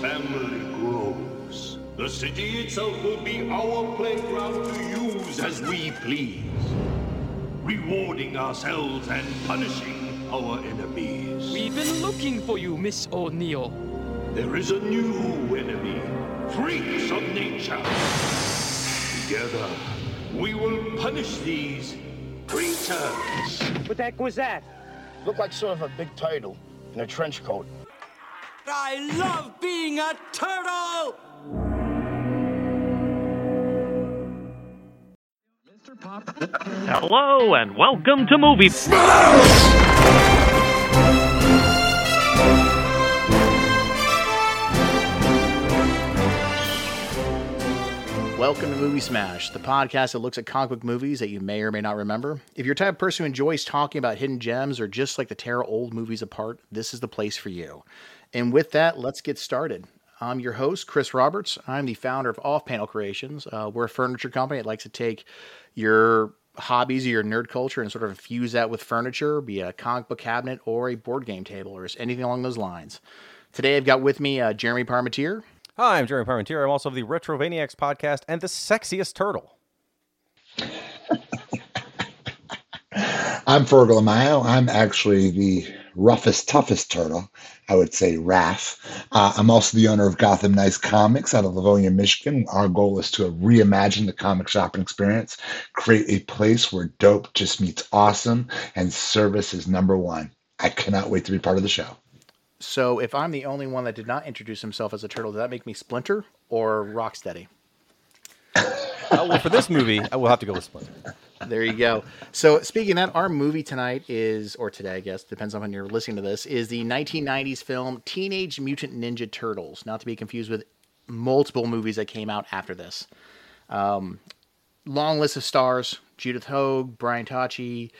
family grows, the city itself will be our playground to use as we please, rewarding ourselves and punishing our enemies. We've been looking for you, Miss O'Neil. There is a new enemy, freaks of nature. Together, we will punish these creatures. What the heck was that? Looked like sort of a big turtle in a trench coat. I love being a turtle! Mr. Pop. Hello and welcome to Movie. Welcome to Movie Smash, the podcast that looks at comic book movies that you may or may not remember. If you're the type of person who enjoys talking about hidden gems or just like to tear old movies apart, this is the place for you. And with that, let's get started. I'm your host, Chris Roberts. I'm the founder of Off Panel Creations. Uh, we're a furniture company that likes to take your hobbies or your nerd culture and sort of infuse that with furniture, be it a comic book cabinet or a board game table or just anything along those lines. Today, I've got with me uh, Jeremy Parmentier. Hi, I'm Jeremy Parmentier. I'm also of the Retrovaniacs podcast and the sexiest turtle. I'm Fergel Amayo. I'm actually the roughest, toughest turtle. I would say Raph. Uh, I'm also the owner of Gotham Night Comics out of Livonia, Michigan. Our goal is to reimagine the comic shopping experience, create a place where dope just meets awesome, and service is number one. I cannot wait to be part of the show. So, if I'm the only one that did not introduce himself as a turtle, does that make me Splinter or Rocksteady? Uh, well, for this movie, I will have to go with Splinter. There you go. So, speaking of that, our movie tonight is, or today, I guess, depends on when you're listening to this, is the 1990s film Teenage Mutant Ninja Turtles, not to be confused with multiple movies that came out after this. Um, long list of stars Judith Hoag, Brian Tochi,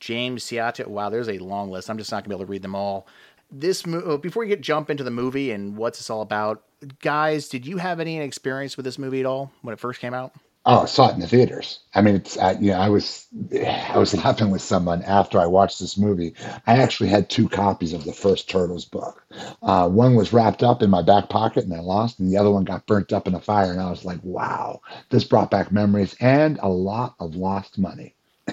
James Saito. Wow, there's a long list. I'm just not going to be able to read them all. This mo- before we get jump into the movie and what's this all about, guys, did you have any experience with this movie at all when it first came out? Oh, I saw it in the theaters. I mean, it's uh, you know, I was I was laughing with someone after I watched this movie. I actually had two copies of the first Turtles book. Uh, one was wrapped up in my back pocket and I lost, and the other one got burnt up in a fire. And I was like, wow, this brought back memories and a lot of lost money.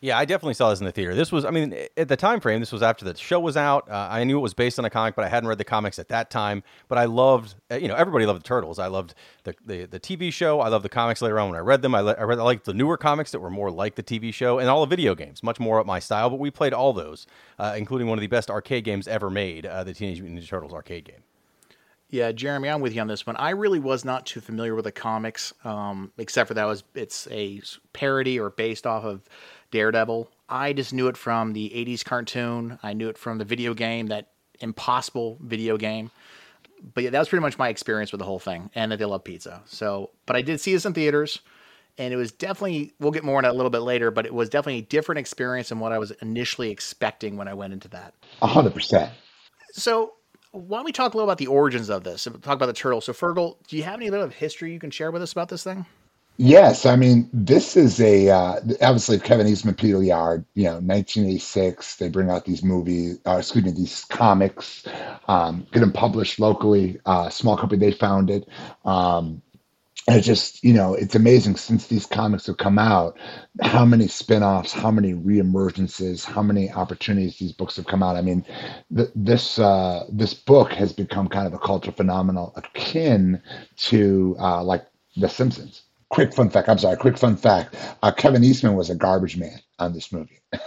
Yeah, I definitely saw this in the theater. This was, I mean, at the time frame, this was after the show was out. Uh, I knew it was based on a comic, but I hadn't read the comics at that time. But I loved, uh, you know, everybody loved the Turtles. I loved the, the, the TV show. I loved the comics later on when I read them. I, le- I read I liked the newer comics that were more like the TV show and all the video games, much more up my style. But we played all those, uh, including one of the best arcade games ever made, uh, the Teenage Mutant Ninja Turtles arcade game. Yeah, Jeremy, I'm with you on this one. I really was not too familiar with the comics, um, except for that was it's a parody or based off of Daredevil. I just knew it from the 80s cartoon. I knew it from the video game, that impossible video game. But yeah, that was pretty much my experience with the whole thing, and that they love pizza. So, but I did see this in theaters, and it was definitely, we'll get more on it a little bit later, but it was definitely a different experience than what I was initially expecting when I went into that. A hundred percent. So, why don't we talk a little about the origins of this? Talk about the turtle. So, Fergel, do you have any little history you can share with us about this thing? Yes, I mean this is a uh, obviously Kevin Eastman, Peter Laird. You know, 1986. They bring out these movies, uh, excuse me, these comics, um, get them published locally. Uh, small company they founded. Um, and it's just you know it's amazing since these comics have come out how many spin-offs how many reemergences how many opportunities these books have come out i mean th- this uh, this book has become kind of a cultural phenomenon akin to uh, like the simpsons quick fun fact i'm sorry quick fun fact uh, kevin eastman was a garbage man on this movie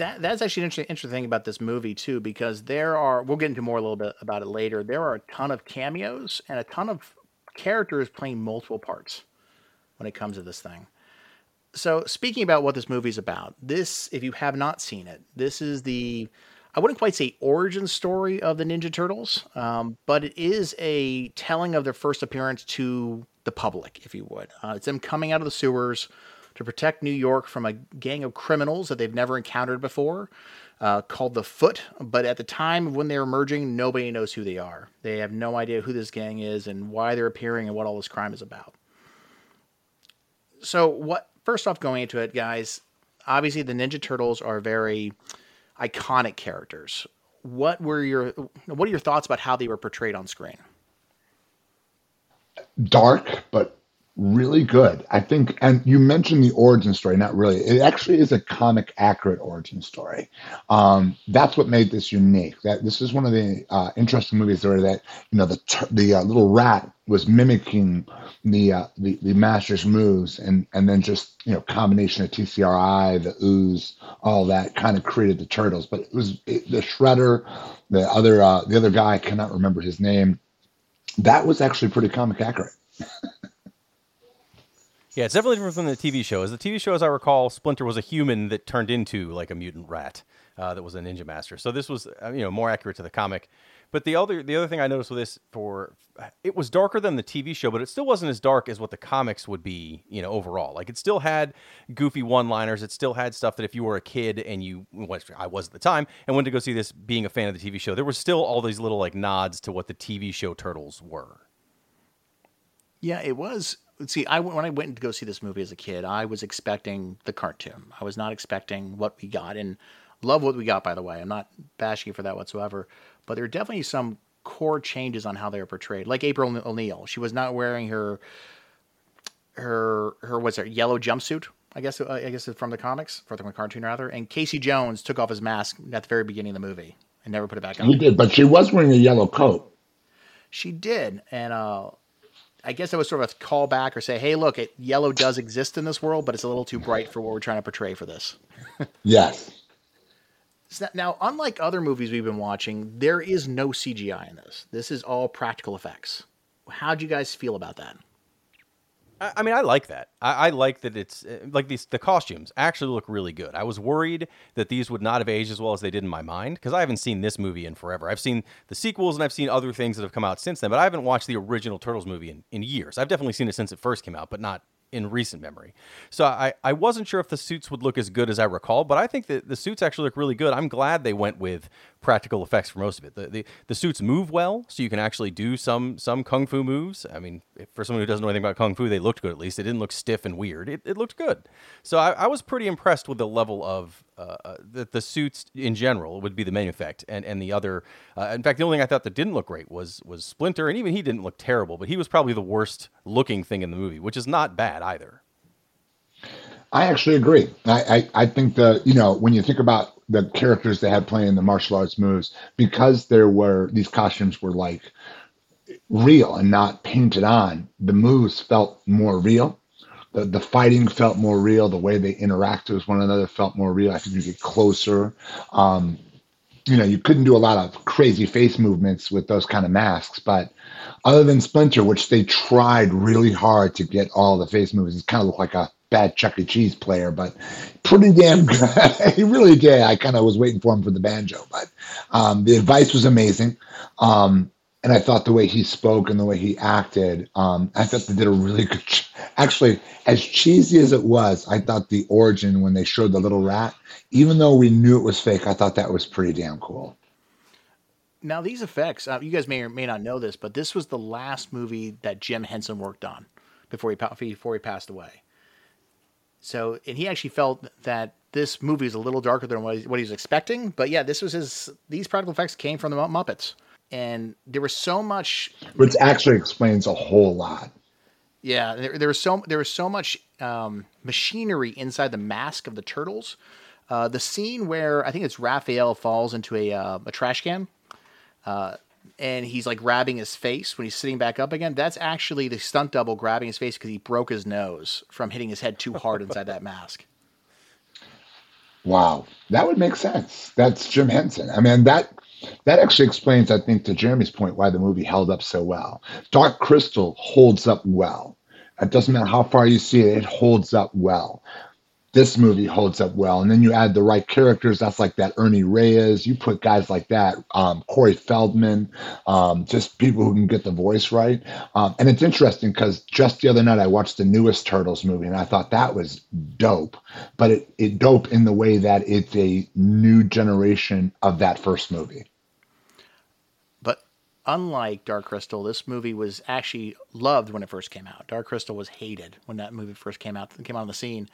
that that's actually an interesting, interesting thing about this movie too, because there are we'll get into more a little bit about it later. There are a ton of cameos and a ton of characters playing multiple parts when it comes to this thing. So speaking about what this movie's about, this if you have not seen it, this is the I wouldn't quite say origin story of the Ninja Turtles, um, but it is a telling of their first appearance to the public, if you would. Uh, it's them coming out of the sewers to protect New York from a gang of criminals that they've never encountered before, uh, called the Foot. But at the time when they're emerging, nobody knows who they are. They have no idea who this gang is and why they're appearing and what all this crime is about. So, what? First off, going into it, guys. Obviously, the Ninja Turtles are very iconic characters. what were your what are your thoughts about how they were portrayed on screen? dark, but really good. I think, and you mentioned the origin story, not really. It actually is a comic accurate origin story. Um, that's what made this unique. That this is one of the uh, interesting movies where that you know the the uh, little rat was mimicking the, uh, the the master's moves, and and then just you know combination of TCRI, the ooze, all that kind of created the turtles. But it was it, the shredder, the other uh, the other guy I cannot remember his name. That was actually pretty comic accurate. Yeah, it's definitely different from the TV show. As the TV show, as I recall, Splinter was a human that turned into like a mutant rat uh, that was a ninja master. So this was, uh, you know, more accurate to the comic. But the other the other thing I noticed with this for it was darker than the TV show, but it still wasn't as dark as what the comics would be, you know, overall. Like it still had goofy one-liners. It still had stuff that if you were a kid and you which I was at the time and went to go see this being a fan of the TV show, there was still all these little like nods to what the TV show turtles were. Yeah, it was. See, I when I went to go see this movie as a kid, I was expecting the cartoon. I was not expecting what we got, and love what we got. By the way, I'm not bashing you for that whatsoever. But there are definitely some core changes on how they are portrayed. Like April O'Neil, she was not wearing her her her what's her yellow jumpsuit. I guess I guess it's from the comics, from the cartoon rather. And Casey Jones took off his mask at the very beginning of the movie and never put it back on. He did, but she was wearing a yellow coat. She did, and uh, I guess that was sort of a callback or say, hey, look, it, yellow does exist in this world, but it's a little too bright for what we're trying to portray for this. yes. So now, unlike other movies we've been watching, there is no CGI in this. This is all practical effects. How do you guys feel about that? I, mean, I like that. I, I like that it's uh, like these the costumes actually look really good. I was worried that these would not have aged as well as they did in my mind because I haven't seen this movie in forever. I've seen the sequels and I've seen other things that have come out since then, but I haven't watched the original Turtles movie in, in years. I've definitely seen it since it first came out, but not in recent memory. So I, I wasn't sure if the suits would look as good as I recall, but I think that the suits actually look really good. I'm glad they went with practical effects for most of it. The, the, the suits move well, so you can actually do some some kung fu moves. I mean, for someone who doesn't know anything about kung fu, they looked good at least. It didn't look stiff and weird. It, it looked good. So I, I was pretty impressed with the level of uh, uh, the, the suits in general would be the main effect, and and the other. Uh, in fact, the only thing I thought that didn't look great was was Splinter, and even he didn't look terrible, but he was probably the worst looking thing in the movie, which is not bad either. I actually agree. I, I, I think the you know when you think about the characters they had playing the martial arts moves, because there were these costumes were like real and not painted on, the moves felt more real. The, the fighting felt more real. The way they interacted with one another felt more real. I think you get closer. Um, you know, you couldn't do a lot of crazy face movements with those kind of masks, but other than Splinter, which they tried really hard to get all the face movements, it kind of looked like a bad Chuck E. Cheese player, but pretty damn good. he really did. I kind of was waiting for him for the banjo, but um, the advice was amazing. Um, and I thought the way he spoke and the way he acted, um, I thought they did a really good. Ch- Actually, as cheesy as it was, I thought the origin when they showed the little rat, even though we knew it was fake, I thought that was pretty damn cool. Now, these effects, uh, you guys may or may not know this, but this was the last movie that Jim Henson worked on before he before he passed away. So, and he actually felt that this movie is a little darker than what he, what he was expecting. But yeah, this was his. These practical effects came from the Muppets, and there was so much. Which actually explains a whole lot. Yeah, there, there was so there was so much um, machinery inside the mask of the turtles. Uh, the scene where I think it's Raphael falls into a uh, a trash can, uh, and he's like grabbing his face when he's sitting back up again. That's actually the stunt double grabbing his face because he broke his nose from hitting his head too hard inside that mask. Wow, that would make sense. That's Jim Henson. I mean that that actually explains, I think, to Jeremy's point, why the movie held up so well. Dark Crystal holds up well. It doesn't matter how far you see it; it holds up well this movie holds up well. And then you add the right characters. That's like that Ernie Reyes. You put guys like that, um, Corey Feldman, um, just people who can get the voice right. Um, and it's interesting because just the other night I watched the newest Turtles movie and I thought that was dope. But it, it dope in the way that it's a new generation of that first movie. Unlike Dark Crystal, this movie was actually loved when it first came out. Dark Crystal was hated when that movie first came out came out on the scene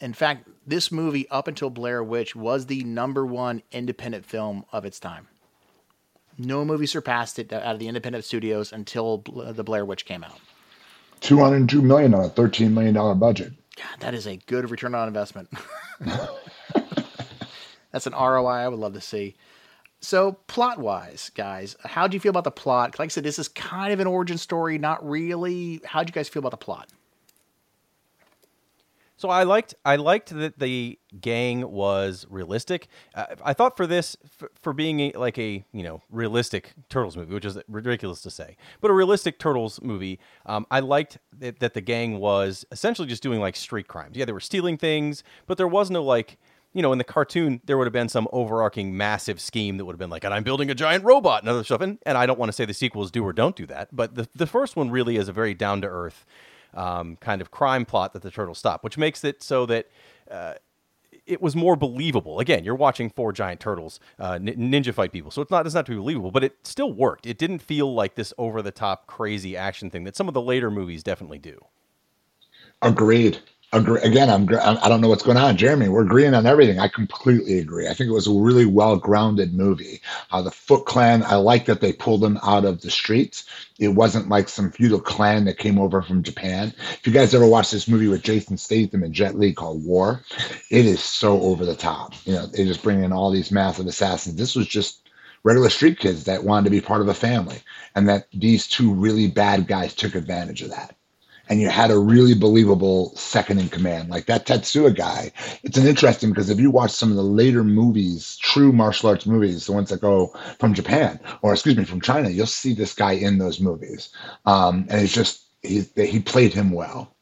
In fact, this movie, up until Blair Witch, was the number one independent film of its time. No movie surpassed it out of the independent studios until the Blair Witch came out. 202 million on a 13 million dollar budget. God, that is a good return on investment. That's an ROI I would love to see. So, plot wise, guys, how do you feel about the plot? Like I said, this is kind of an origin story, not really. How do you guys feel about the plot? So I liked I liked that the gang was realistic. Uh, I thought for this for, for being a, like a you know realistic turtles movie, which is ridiculous to say, but a realistic turtles movie. Um, I liked that, that the gang was essentially just doing like street crimes. Yeah, they were stealing things, but there was no like you know, in the cartoon, there would have been some overarching massive scheme that would have been like, and I'm building a giant robot and other stuff. And, and I don't want to say the sequels do or don't do that, but the, the first one really is a very down to earth um, kind of crime plot that the turtles stop, which makes it so that. Uh, it was more believable. Again, you're watching four giant turtles uh, ninja fight people, so it's not it's not to be believable, but it still worked. It didn't feel like this over the top crazy action thing that some of the later movies definitely do. Agreed agree again i'm i don't know what's going on. Jeremy we're agreeing on everything. I completely agree. I think it was a really well grounded movie. Uh, the foot clan i like that they pulled them out of the streets. It wasn't like some feudal clan that came over from japan. If you guys ever watched this movie with jason statham and jet li called war it is so over the top. You know they just bring in all these massive assassins. This was just regular street kids that wanted to be part of a family and that these two really bad guys took advantage of that and you had a really believable second in command, like that Tetsuya guy. It's an interesting because if you watch some of the later movies, true martial arts movies, the ones that go from Japan or excuse me from China, you'll see this guy in those movies, um, and it's just he he played him well.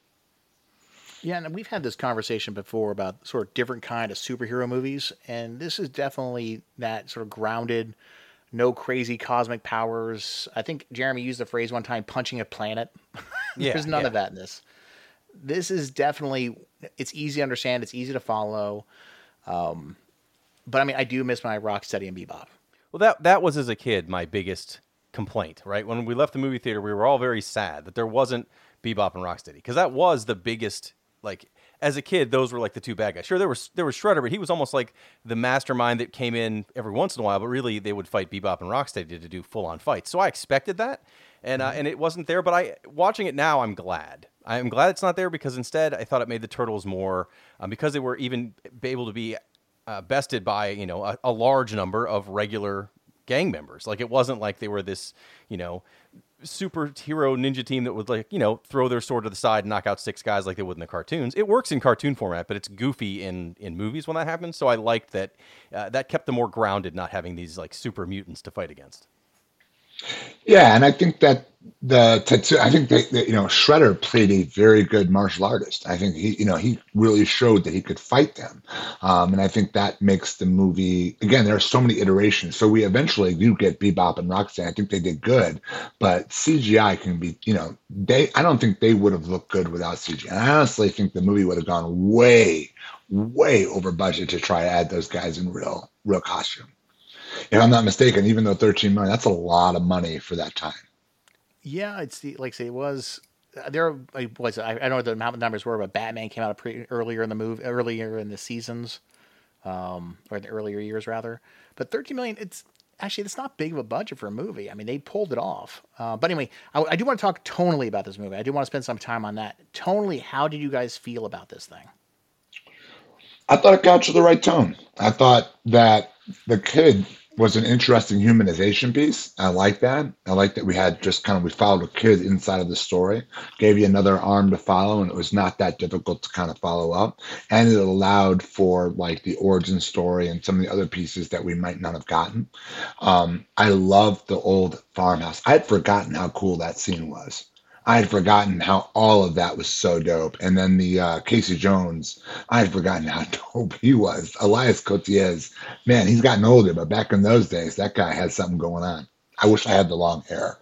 Yeah, and we've had this conversation before about sort of different kind of superhero movies, and this is definitely that sort of grounded no crazy cosmic powers. I think Jeremy used the phrase one time, punching a planet. There's yeah, none yeah. of that in this. This is definitely it's easy to understand, it's easy to follow. Um, but I mean, I do miss my Rocksteady and Bebop. Well, that that was as a kid my biggest complaint. Right when we left the movie theater, we were all very sad that there wasn't Bebop and Rocksteady because that was the biggest like as a kid, those were like the two bad guys. Sure, there was there was Shredder, but he was almost like the mastermind that came in every once in a while. But really, they would fight Bebop and Rocksteady to do full on fights. So I expected that, and uh, mm-hmm. and it wasn't there. But I watching it now, I'm glad. I'm glad it's not there because instead, I thought it made the turtles more um, because they were even able to be uh, bested by you know a, a large number of regular gang members. Like it wasn't like they were this you know superhero ninja team that would like you know throw their sword to the side and knock out six guys like they would in the cartoons. It works in cartoon format, but it's goofy in in movies when that happens. So I liked that uh, that kept them more grounded, not having these like super mutants to fight against. Yeah, and I think that the Tetsu, I think that, that, you know Shredder played a very good martial artist. I think he you know he really showed that he could fight them, um, and I think that makes the movie again. There are so many iterations, so we eventually do get Bebop and Roxanne. I think they did good, but CGI can be you know they. I don't think they would have looked good without CGI. I honestly think the movie would have gone way way over budget to try to add those guys in real real costume if I'm not mistaken, even though 13 million, that's a lot of money for that time. Yeah, it's the, like say it was there was I, I don't know what the numbers were, but Batman came out pretty earlier in the move, earlier in the seasons, um, or in the earlier years rather. But 13 million, it's actually it's not big of a budget for a movie. I mean, they pulled it off. Uh, but anyway, I, I do want to talk tonally about this movie. I do want to spend some time on that. Tonally, how did you guys feel about this thing? I thought it captured the right tone. I thought that the kid was an interesting humanization piece. I like that. I like that we had just kind of we followed a kid inside of the story, gave you another arm to follow, and it was not that difficult to kind of follow up. And it allowed for like the origin story and some of the other pieces that we might not have gotten. Um, I love the old farmhouse. I had forgotten how cool that scene was. I had forgotten how all of that was so dope. And then the uh, Casey Jones, I had forgotten how dope he was. Elias Koteas, man, he's gotten older, but back in those days, that guy had something going on. I wish I had the long hair.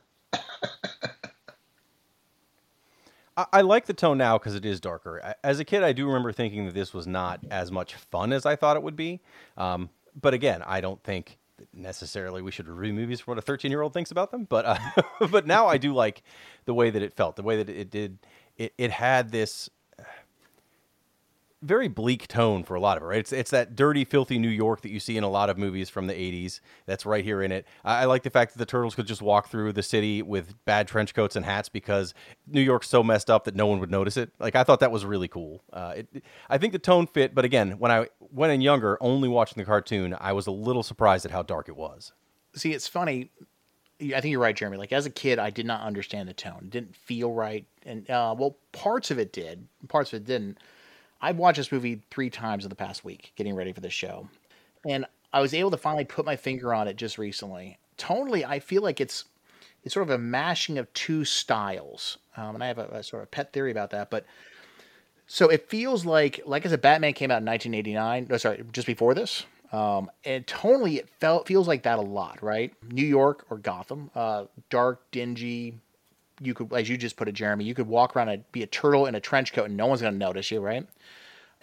I, I like the tone now because it is darker. As a kid, I do remember thinking that this was not as much fun as I thought it would be. Um, but again, I don't think necessarily we should review movies for what a 13 year old thinks about them but uh, but now i do like the way that it felt the way that it did it, it had this very bleak tone for a lot of it, right? It's it's that dirty, filthy New York that you see in a lot of movies from the '80s. That's right here in it. I, I like the fact that the turtles could just walk through the city with bad trench coats and hats because New York's so messed up that no one would notice it. Like I thought that was really cool. Uh, it, I think the tone fit, but again, when I went in younger, only watching the cartoon, I was a little surprised at how dark it was. See, it's funny. I think you're right, Jeremy. Like as a kid, I did not understand the tone. It didn't feel right, and uh, well, parts of it did, parts of it didn't. I've watched this movie three times in the past week, getting ready for this show, and I was able to finally put my finger on it just recently. Totally, I feel like it's it's sort of a mashing of two styles, um, and I have a, a sort of pet theory about that. But so it feels like, like I said, Batman came out in 1989. No, sorry, just before this. Um, and tonally, it felt feels like that a lot, right? New York or Gotham, uh, dark, dingy. You could, as you just put it, Jeremy, you could walk around and be a turtle in a trench coat, and no one's going to notice you, right?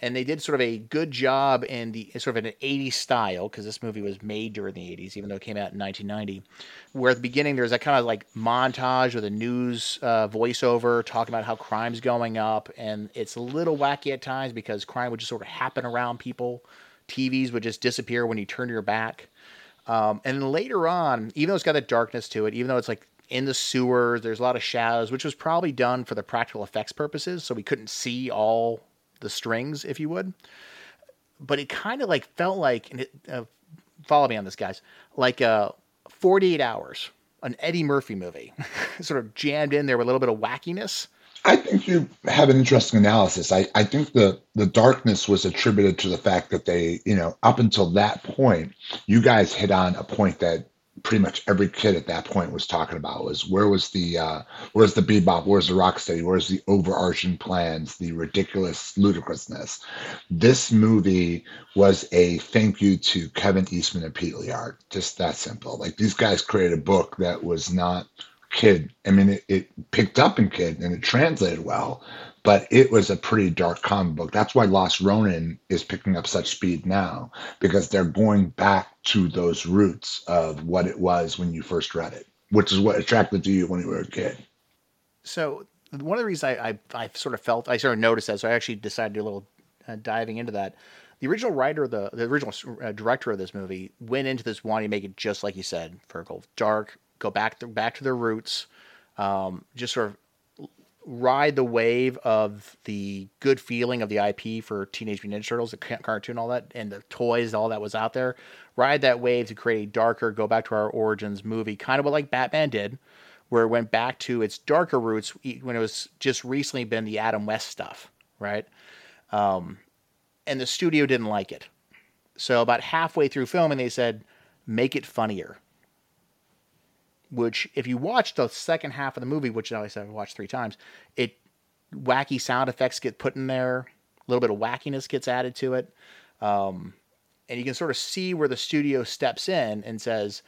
And they did sort of a good job in the sort of an 80s style because this movie was made during the 80s, even though it came out in 1990. Where at the beginning there's that kind of like montage with a news uh, voiceover talking about how crime's going up, and it's a little wacky at times because crime would just sort of happen around people TVs would just disappear when you turn your back. Um, and later on, even though it's got that darkness to it, even though it's like in the sewers, there's a lot of shadows, which was probably done for the practical effects purposes, so we couldn't see all the strings, if you would. But it kind of like felt like, and it, uh, follow me on this, guys, like uh, 48 Hours, an Eddie Murphy movie, sort of jammed in there with a little bit of wackiness. I think you have an interesting analysis. I, I think the the darkness was attributed to the fact that they, you know, up until that point, you guys hit on a point that pretty much every kid at that point was talking about was where was the uh, where's the bebop, where's the rocksteady, where's the overarching plans, the ridiculous ludicrousness. This movie was a thank you to Kevin Eastman and Pete Laird. Just that simple. Like these guys created a book that was not kid. I mean, it, it picked up in kid and it translated well, but it was a pretty dark comic book. That's why Last Ronin is picking up such speed now because they're going back to those roots of what it was when you first read it, which is what attracted to you when you were a kid. So one of the reasons I, I, I sort of felt I sort of noticed that, so I actually decided to do a little uh, diving into that. The original writer, the the original uh, director of this movie, went into this wanting to make it just like you said, Fergel, dark, go back to, back to their roots, um, just sort of ride the wave of the good feeling of the IP for Teenage Mutant Ninja Turtles, the cartoon, all that, and the toys, all that was out there. Ride that wave to create a darker, go back to our origins movie, kind of what like Batman did, where it went back to its darker roots when it was just recently been the Adam West stuff, right? Um, and the studio didn't like it. So about halfway through filming, they said, make it funnier which if you watch the second half of the movie, which I said I've watched three times, it wacky sound effects get put in there, a little bit of wackiness gets added to it, um, and you can sort of see where the studio steps in and says,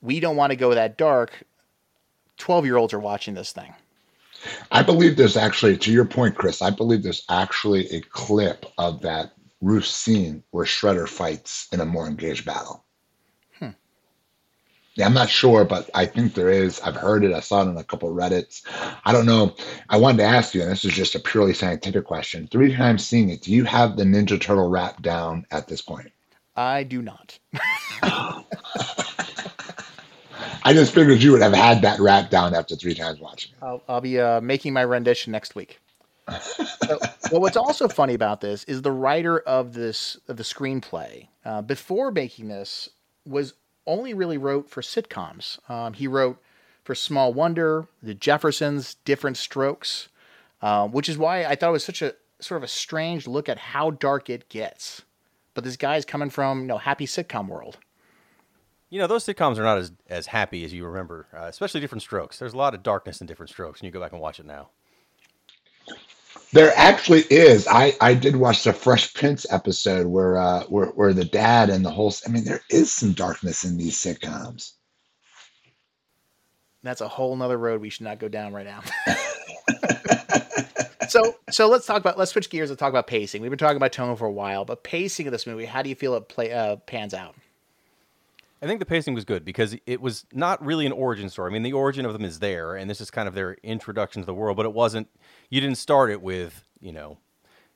"We don't want to go that dark." Twelve year olds are watching this thing. I believe there's actually, to your point, Chris. I believe there's actually a clip of that roof scene where Shredder fights in a more engaged battle. Yeah, I'm not sure, but I think there is. I've heard it. I saw it in a couple of Reddits. I don't know. I wanted to ask you, and this is just a purely scientific question. Three times seeing it, do you have the Ninja Turtle rap down at this point? I do not. I just figured you would have had that rap down after three times watching it. I'll, I'll be uh, making my rendition next week. so, well, what's also funny about this is the writer of this of the screenplay uh, before making this was only really wrote for sitcoms. Um, he wrote for Small Wonder, The Jeffersons, Diff'rent Strokes, uh, which is why I thought it was such a sort of a strange look at how dark it gets. But this guy's coming from you know happy sitcom world. You know those sitcoms are not as as happy as you remember, uh, especially Diff'rent Strokes. There's a lot of darkness in Diff'rent Strokes, and you go back and watch it now. There actually is. I I did watch the Fresh Prince episode where uh where where the dad and the whole. I mean, there is some darkness in these sitcoms. That's a whole nother road we should not go down right now. so so let's talk about let's switch gears and talk about pacing. We've been talking about tone for a while, but pacing of this movie, how do you feel it play uh, pans out? I think the pacing was good because it was not really an origin story. I mean, the origin of them is there, and this is kind of their introduction to the world, but it wasn't. You didn't start it with you know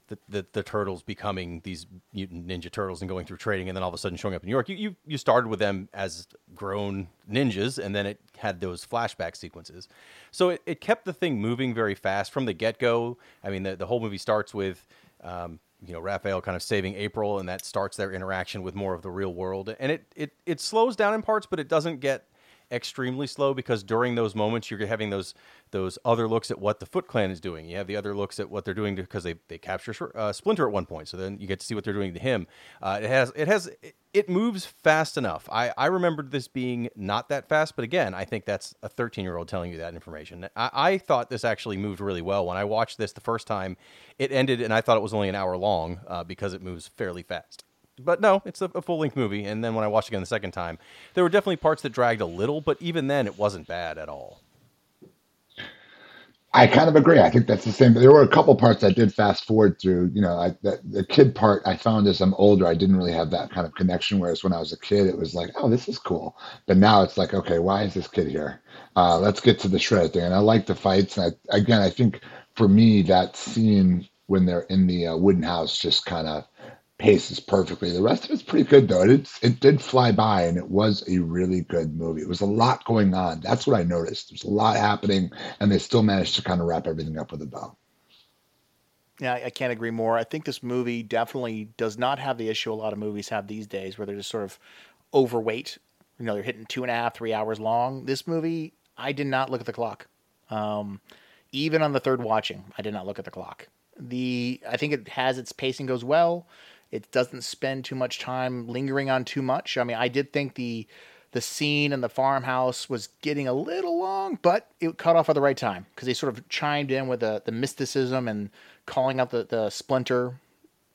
the, the, the turtles becoming these mutant ninja turtles and going through training, and then all of a sudden showing up in New York. You you, you started with them as grown ninjas, and then it had those flashback sequences. So it, it kept the thing moving very fast from the get go. I mean, the, the whole movie starts with. Um, you know, Raphael kind of saving April, and that starts their interaction with more of the real world. And it, it, it slows down in parts, but it doesn't get extremely slow because during those moments you're having those those other looks at what the Foot Clan is doing. You have the other looks at what they're doing because they they capture uh, Splinter at one point, so then you get to see what they're doing to him. Uh, it has it has it moves fast enough. I I remembered this being not that fast, but again, I think that's a 13 year old telling you that information. I, I thought this actually moved really well when I watched this the first time. It ended, and I thought it was only an hour long uh, because it moves fairly fast but no, it's a, a full length movie. And then when I watched it again the second time, there were definitely parts that dragged a little, but even then, it wasn't bad at all. I kind of agree. I think that's the same. There were a couple parts I did fast forward through. You know, I, the, the kid part I found as I'm older, I didn't really have that kind of connection. Whereas when I was a kid, it was like, oh, this is cool. But now it's like, okay, why is this kid here? Uh, let's get to the shred thing. And I like the fights. And I, again, I think for me, that scene when they're in the uh, wooden house just kind of paces perfectly. The rest of it's pretty good though. It it did fly by, and it was a really good movie. It was a lot going on. That's what I noticed. There's a lot happening, and they still managed to kind of wrap everything up with a bow. Yeah, I can't agree more. I think this movie definitely does not have the issue a lot of movies have these days, where they're just sort of overweight. You know, they're hitting two and a half, three hours long. This movie, I did not look at the clock. Um, even on the third watching, I did not look at the clock. The I think it has its pacing goes well. It doesn't spend too much time lingering on too much. I mean, I did think the the scene in the farmhouse was getting a little long, but it cut off at the right time because they sort of chimed in with the, the mysticism and calling out the, the splinter.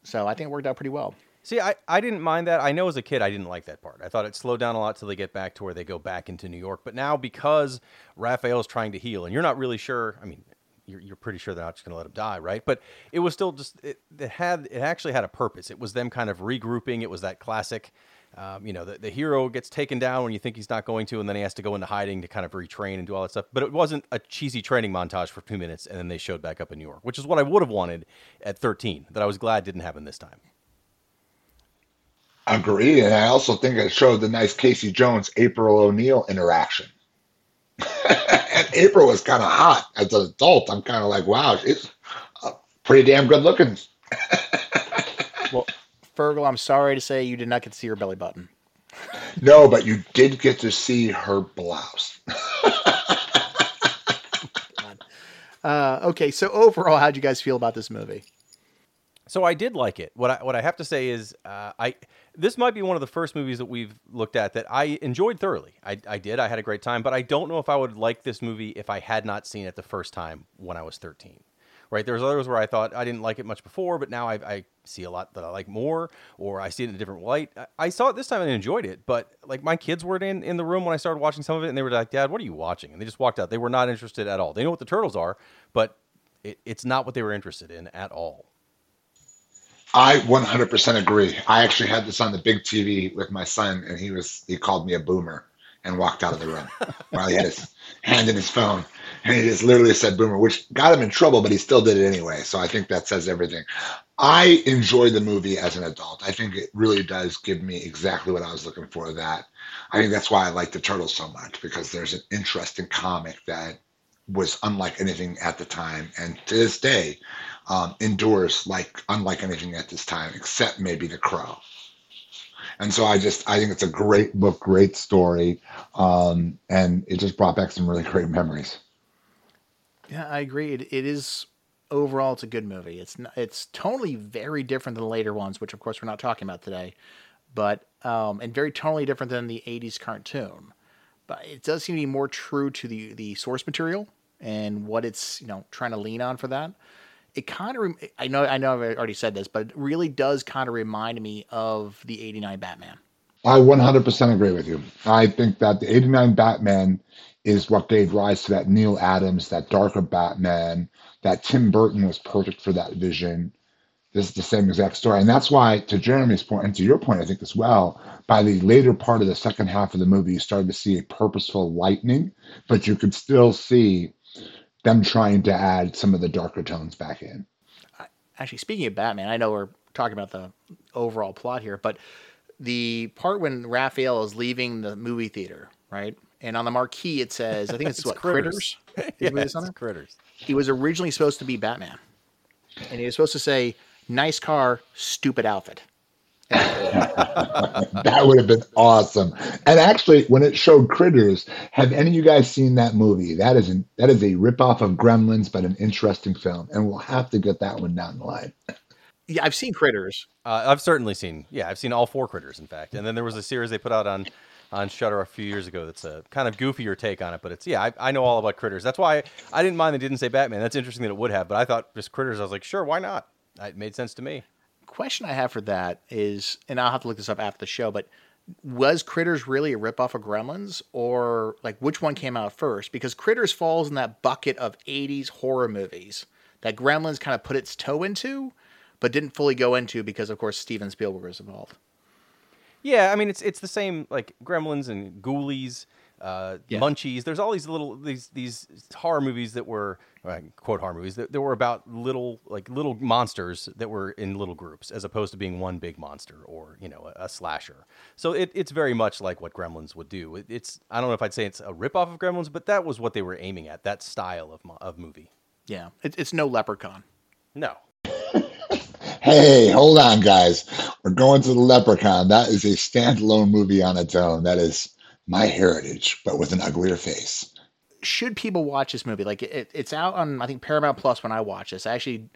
So I think it worked out pretty well. See, I, I didn't mind that. I know as a kid I didn't like that part. I thought it slowed down a lot till they get back to where they go back into New York. But now because Raphael's trying to heal, and you're not really sure. I mean, you're, you're pretty sure they're not just going to let him die, right? But it was still just it, it, had it actually had a purpose. It was them kind of regrouping. It was that classic, um, you know, the, the hero gets taken down when you think he's not going to, and then he has to go into hiding to kind of retrain and do all that stuff. But it wasn't a cheesy training montage for two minutes, and then they showed back up in New York, which is what I would have wanted at 13. That I was glad didn't happen this time. Agree, and I also think it showed the nice Casey Jones April O'Neil interaction. and April was kind of hot as an adult. I'm kind of like, wow, she's uh, pretty damn good looking. well, Fergel, I'm sorry to say you did not get to see her belly button. no, but you did get to see her blouse. uh, okay, so overall, how'd you guys feel about this movie? So I did like it. What I what I have to say is, uh, I this might be one of the first movies that we've looked at that I enjoyed thoroughly. I, I did. I had a great time, but I don't know if I would like this movie if I had not seen it the first time when I was 13. Right? There's others where I thought I didn't like it much before, but now I, I see a lot that I like more, or I see it in a different light. I, I saw it this time and enjoyed it, but like my kids were in, in the room when I started watching some of it, and they were like, Dad, what are you watching? And they just walked out. They were not interested at all. They know what the turtles are, but it, it's not what they were interested in at all. I 100% agree. I actually had this on the big TV with my son, and he was he called me a boomer and walked out of the room while he had his hand in his phone, and he just literally said "boomer," which got him in trouble, but he still did it anyway. So I think that says everything. I enjoyed the movie as an adult. I think it really does give me exactly what I was looking for. That I think that's why I like the Turtles so much because there's an interesting comic that was unlike anything at the time, and to this day um, endures like unlike anything at this time, except maybe The Crow. And so I just I think it's a great book, great story, um, and it just brought back some really great memories. Yeah, I agree. It, it is overall it's a good movie. It's not, it's totally very different than the later ones, which of course we're not talking about today, but um, and very totally different than the '80s cartoon. But it does seem to be more true to the the source material and what it's you know trying to lean on for that it kind of re- I know I know I've already said this, but it really does kind of remind me of the '89 Batman. I 100% agree with you. I think that the '89 Batman is what gave rise to that Neal Adams, that darker Batman, that Tim Burton was perfect for that vision. This is the same exact story. And that's why, to Jeremy's point, and to your point, I think as well, by the later part of the second half of the movie, you started to see a purposeful lightening, but you could still see them trying to add some of the darker tones back in. actually, speaking of Batman, I know we're talking about the overall plot here, but the part when Raphael is leaving the movie theater, right? And on the marquee it says, I think it's, what Critters. Critters. yeah, it's on it's there? critters. He was originally supposed to be Batman, and he was supposed to say, "Nice car, stupid outfit." That would have been awesome. And actually, when it showed Critters, have any of you guys seen that movie? That is an that is a ripoff of Gremlins, but an interesting film, and we'll have to get that one down the line. Yeah, I've seen Critters. Uh, I've certainly seen, yeah, I've seen all four critters, in fact. And then there was a series they put out on on Shudder a few years ago that's a kind of goofier take on it, but it's yeah, I, I know all about critters. That's why I, I didn't mind they didn't say Batman. That's interesting that it would have, but I thought just critters. I was like, sure, why not? It made sense to me. Question I have for that is, and I'll have to look this up after the show, but was Critters really a ripoff of Gremlins, or like which one came out first? Because Critters falls in that bucket of '80s horror movies that Gremlins kind of put its toe into, but didn't fully go into because, of course, Steven Spielberg was involved. Yeah, I mean it's it's the same like Gremlins and Ghoulies, uh, Yeah. Munchies. There's all these little these these horror movies that were quote horror movies that, that were about little like little monsters that were in little groups as opposed to being one big monster or you know a, a slasher. So it, it's very much like what Gremlins would do. It, it's I don't know if I'd say it's a ripoff of Gremlins, but that was what they were aiming at. That style of of movie. Yeah, it, it's no Leprechaun. No, Hey, hold on, guys. We're going to the Leprechaun. That is a standalone movie on its own. That is my heritage, but with an uglier face. should people watch this movie? Like it, it's out on I think Paramount Plus when I watch this. I actually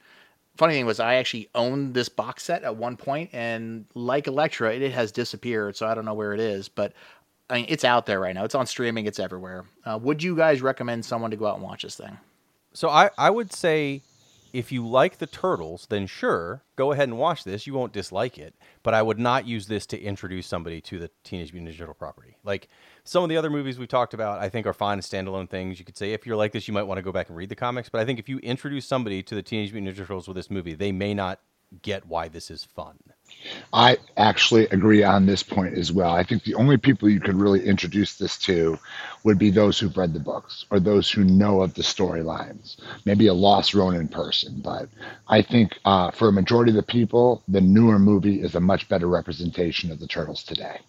funny thing was I actually owned this box set at one point and like Electra, it has disappeared, so I don't know where it is, but I mean it's out there right now. It's on streaming, it's everywhere. Uh, would you guys recommend someone to go out and watch this thing? So I, I would say if you like the turtles, then sure, go ahead and watch this. You won't dislike it. But I would not use this to introduce somebody to the Teenage Mutant Ninja Turtle property. Like some of the other movies we've talked about, I think are fine standalone things. You could say if you're like this, you might want to go back and read the comics. But I think if you introduce somebody to the Teenage Mutant Ninja Turtles with this movie, they may not get why this is fun. I actually agree on this point as well. I think the only people you could really introduce this to would be those who've read the books or those who know of the storylines. Maybe a Last Ronin person, but I think uh, for a majority of the people, the newer movie is a much better representation of the turtles today.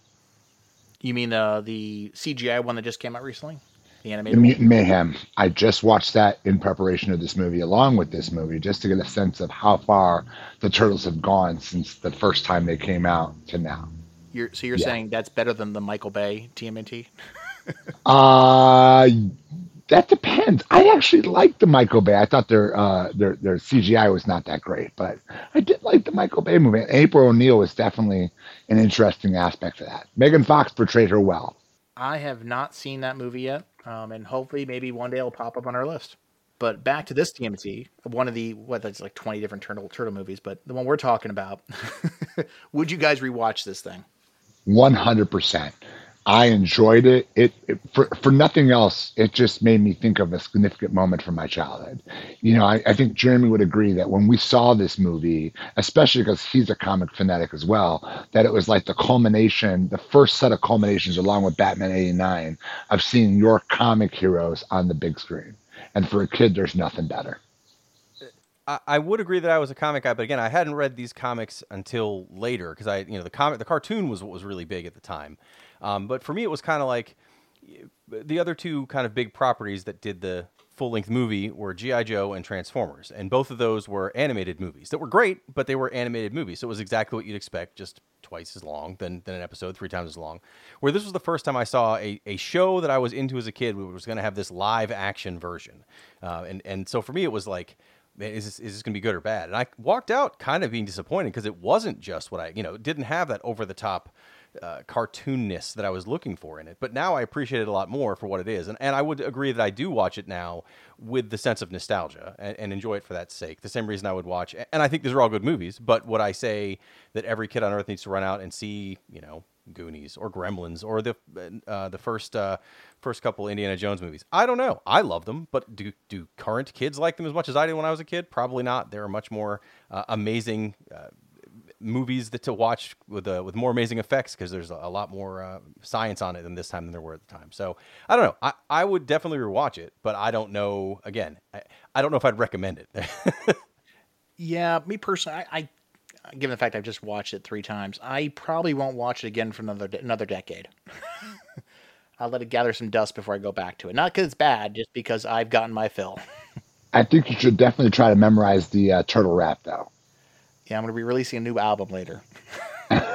You mean uh, the CGI one that just came out recently? The The animated one? Mutant Mayhem. I just watched that in preparation of this movie, along with this movie, just to get a sense of how far the turtles have gone since the first time they came out to now. You're, so you're Yeah. saying that's better than the Michael Bay TMNT? Uh that depends. I actually liked the Michael Bay. I thought their uh their their CGI was not that great, but I did like the Michael Bay movie. April O'Neil was definitely an interesting aspect of that. Megan Fox portrayed her well. I have not seen that movie yet, um, and hopefully, maybe one day it'll pop up on our list. But back to this TMT, one of the what that's like twenty different turtle turtle movies, but the one we're talking about. would you guys rewatch this thing? One hundred percent. I enjoyed it. It, it for for nothing else. It just made me think of a significant moment from my childhood. You know, I, I think Jeremy would agree that when we saw this movie, especially because he's a comic fanatic as well, that it was like the culmination, the first set of culminations, along with Batman '89, of seeing your comic heroes on the big screen. And for a kid, there's nothing better. I, I would agree that I was a comic guy, but again, I hadn't read these comics until later because I, you know, the comic, the cartoon was what was really big at the time. Um, but for me, it was kind of like the other two kind of big properties that did the full length movie were G.I. Joe and Transformers. And both of those were animated movies that were great, but they were animated movies. So it was exactly what you'd expect, just twice as long than, than an episode, three times as long. Where this was the first time I saw a, a show that I was into as a kid, which was going to have this live action version. Uh, and, and so for me, it was like, man, is this, is this going to be good or bad? And I walked out kind of being disappointed because it wasn't just what I, you know, didn't have that over the top uh, cartoonness that I was looking for in it. But now I appreciate it a lot more for what it is. And, and I would agree that I do watch it now with the sense of nostalgia and, and enjoy it for that sake. The same reason I would watch, and I think these are all good movies, but would I say that every kid on earth needs to run out and see, you know, Goonies or Gremlins or the uh, the first uh, first couple Indiana Jones movies. I don't know. I love them, but do do current kids like them as much as I did when I was a kid? Probably not. There are much more uh, amazing uh, movies that to watch with uh, with more amazing effects because there's a, a lot more uh, science on it than this time than there were at the time. So I don't know. I, I would definitely rewatch it, but I don't know. Again, I, I don't know if I'd recommend it. Yeah, me personally, I, I given the fact I've just watched it three times, I probably won't watch it again for another de- another decade. I'll let it gather some dust before I go back to it. Not because it's bad, just because I've gotten my fill. I think you should definitely try to memorize the uh, turtle rap, though. Yeah, I'm going to be releasing a new album later. I'll,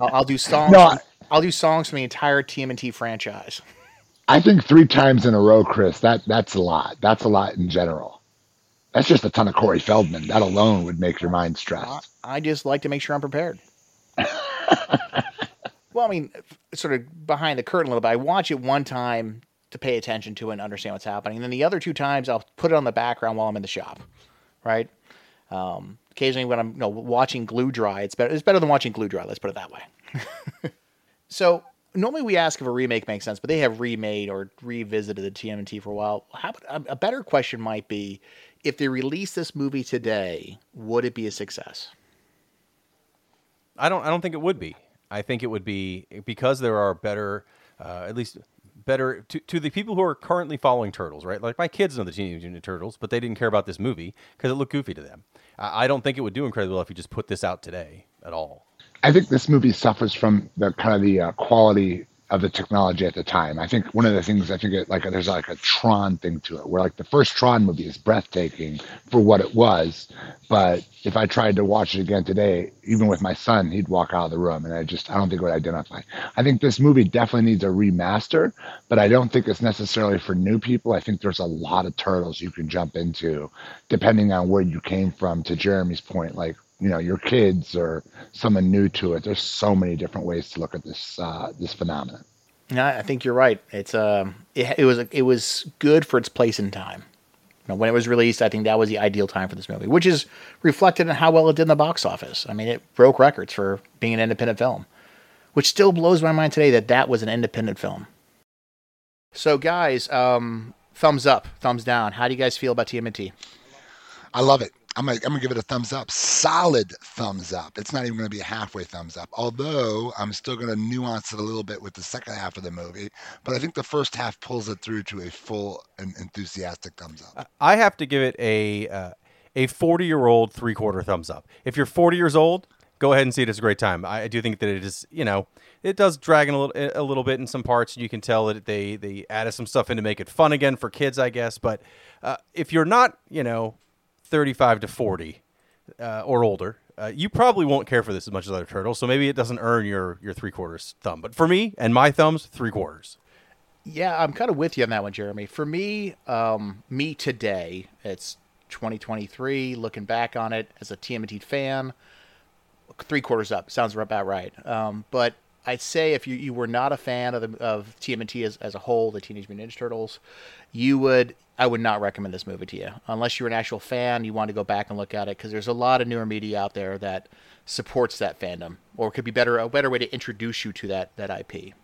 I'll do songs. No, I- I'll do songs from the entire TMNT franchise. I think three times in a row, Chris. That that's a lot. That's a lot in general. That's just a ton of Corey Feldman. That alone would make your mind stressed. I just like to make sure I'm prepared. well, I mean, sort of behind the curtain a little bit. I watch it one time to pay attention to it and understand what's happening. And then the other two times, I'll put it on the background while I'm in the shop, right? Um, occasionally, when I'm you know, watching glue dry, it's better. It's better than watching glue dry. Let's put it that way. so normally we ask if a remake makes sense, but they have remade or revisited the TMNT for a while. How about, a, a better question might be if they release this movie today, would it be a success? I don't. I don't think it would be. I think it would be because there are better, uh, at least better to, to the people who are currently following turtles, right? Like my kids know the Teenage Mutant Turtles, but they didn't care about this movie because it looked goofy to them. I, I don't think it would do incredibly well if you just put this out today at all. I think this movie suffers from the kind of the uh, quality of the technology at the time. I think one of the things I think it like there's like a Tron thing to it, where like the first Tron movie is breathtaking for what it was, but if I tried to watch it again today, even with my son, he'd walk out of the room, and I just I don't think would identify. I think this movie definitely needs a remaster, but I don't think it's necessarily for new people. I think there's a lot of turtles you can jump into, depending on where you came from. To Jeremy's point, like you know your kids or someone new to it. There's so many different ways to look at this uh, this phenomenon. No, I think you're right. It's um, it, it was it was good for its place in time. You know, when it was released, I think that was the ideal time for this movie, which is reflected in how well it did in the box office. I mean, it broke records for being an independent film, which still blows my mind today that that was an independent film. So, guys, um, thumbs up, thumbs down. How do you guys feel about TMNT? I love it. I'm gonna, I'm gonna give it a thumbs up, solid thumbs up. It's not even gonna be a halfway thumbs up. Although I'm still gonna nuance it a little bit with the second half of the movie, but I think the first half pulls it through to a full and enthusiastic thumbs up. I have to give it a uh, a 40 year old three quarter thumbs up. If you're 40 years old, go ahead and see it. It's a great time. I do think that it is, you know, it does drag in a little a little bit in some parts. You can tell that they they added some stuff in to make it fun again for kids, I guess. But uh, if you're not, you know, 35 to 40 uh, or older, uh, you probably won't care for this as much as other turtles. So maybe it doesn't earn your your three quarters thumb. But for me and my thumbs, three quarters. Yeah, I'm kind of with you on that one, Jeremy. For me, um, me today, it's 2023. Looking back on it as a TMNT fan, three quarters up sounds about right. Um, but I'd say if you, you were not a fan of the of TMNT as, as a whole, the Teenage Mutant Ninja Turtles, you would I would not recommend this movie to you unless you're an actual fan. You want to go back and look at it because there's a lot of newer media out there that supports that fandom, or could be better a better way to introduce you to that that IP.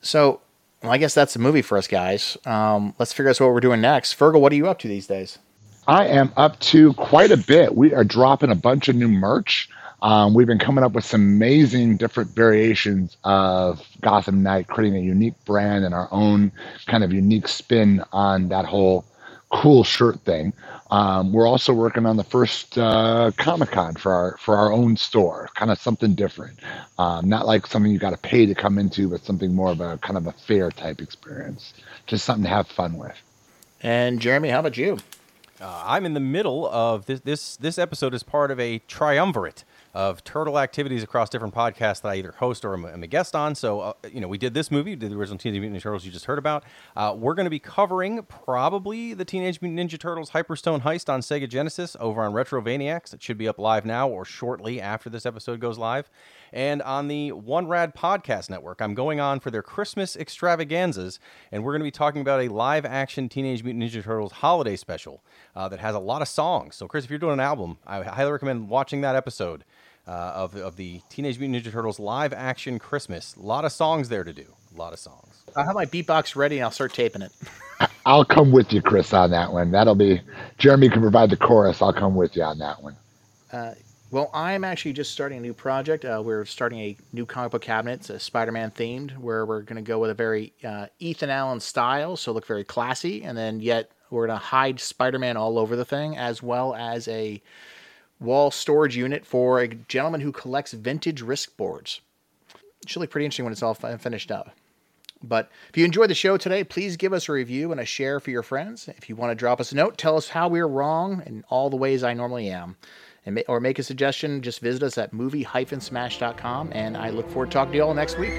So, well, I guess that's the movie for us guys. Um, let's figure out what we're doing next. Fergel, what are you up to these days? I am up to quite a bit. We are dropping a bunch of new merch. Um, we've been coming up with some amazing different variations of Gotham Night, creating a unique brand and our own kind of unique spin on that whole cool shirt thing. Um, we're also working on the first uh, Comic Con for our for our own store, kind of something different, um, not like something you got to pay to come into, but something more of a kind of a fair type experience, just something to have fun with. And Jeremy, how about you? Uh, I'm in the middle of this. This this episode is part of a triumvirate of turtle activities across different podcasts that I either host or am, am a guest on. So, uh, you know, we did this movie, did the original Teenage Mutant Ninja Turtles you just heard about. Uh, we're going to be covering probably the Teenage Mutant Ninja Turtles Hyperstone Heist on Sega Genesis over on Retrovaniacs. It should be up live now or shortly after this episode goes live. And on the One Rad Podcast Network, I'm going on for their Christmas extravaganzas, and we're going to be talking about a live action Teenage Mutant Ninja Turtles holiday special uh, that has a lot of songs. So, Chris, if you're doing an album, I highly recommend watching that episode uh, of, of the Teenage Mutant Ninja Turtles live action Christmas. A lot of songs there to do. A lot of songs. I'll have my beatbox ready and I'll start taping it. I'll come with you, Chris, on that one. That'll be Jeremy can provide the chorus. I'll come with you on that one. Uh, well, I'm actually just starting a new project. Uh, we're starting a new comic book cabinet. It's a Spider-Man themed, where we're going to go with a very uh, Ethan Allen style, so look very classy, and then yet We're going to hide Spider Man all over the thing, as well as a wall storage unit for a gentleman who collects vintage risk boards. It should look pretty interesting when it's all finished up. But if you enjoyed the show today, please give us a review and a share for your friends. If you want to drop us a note, tell us how we're wrong in all the ways I normally am. And or make a suggestion, just visit us at movie-smash.com. And I look forward to talking to you all next week.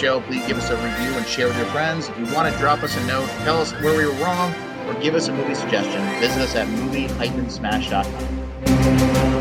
Show, please give us a review and share with your friends. If you want to drop us a note, tell us where we were wrong, or give us a movie suggestion, visit us at movie-smash.com.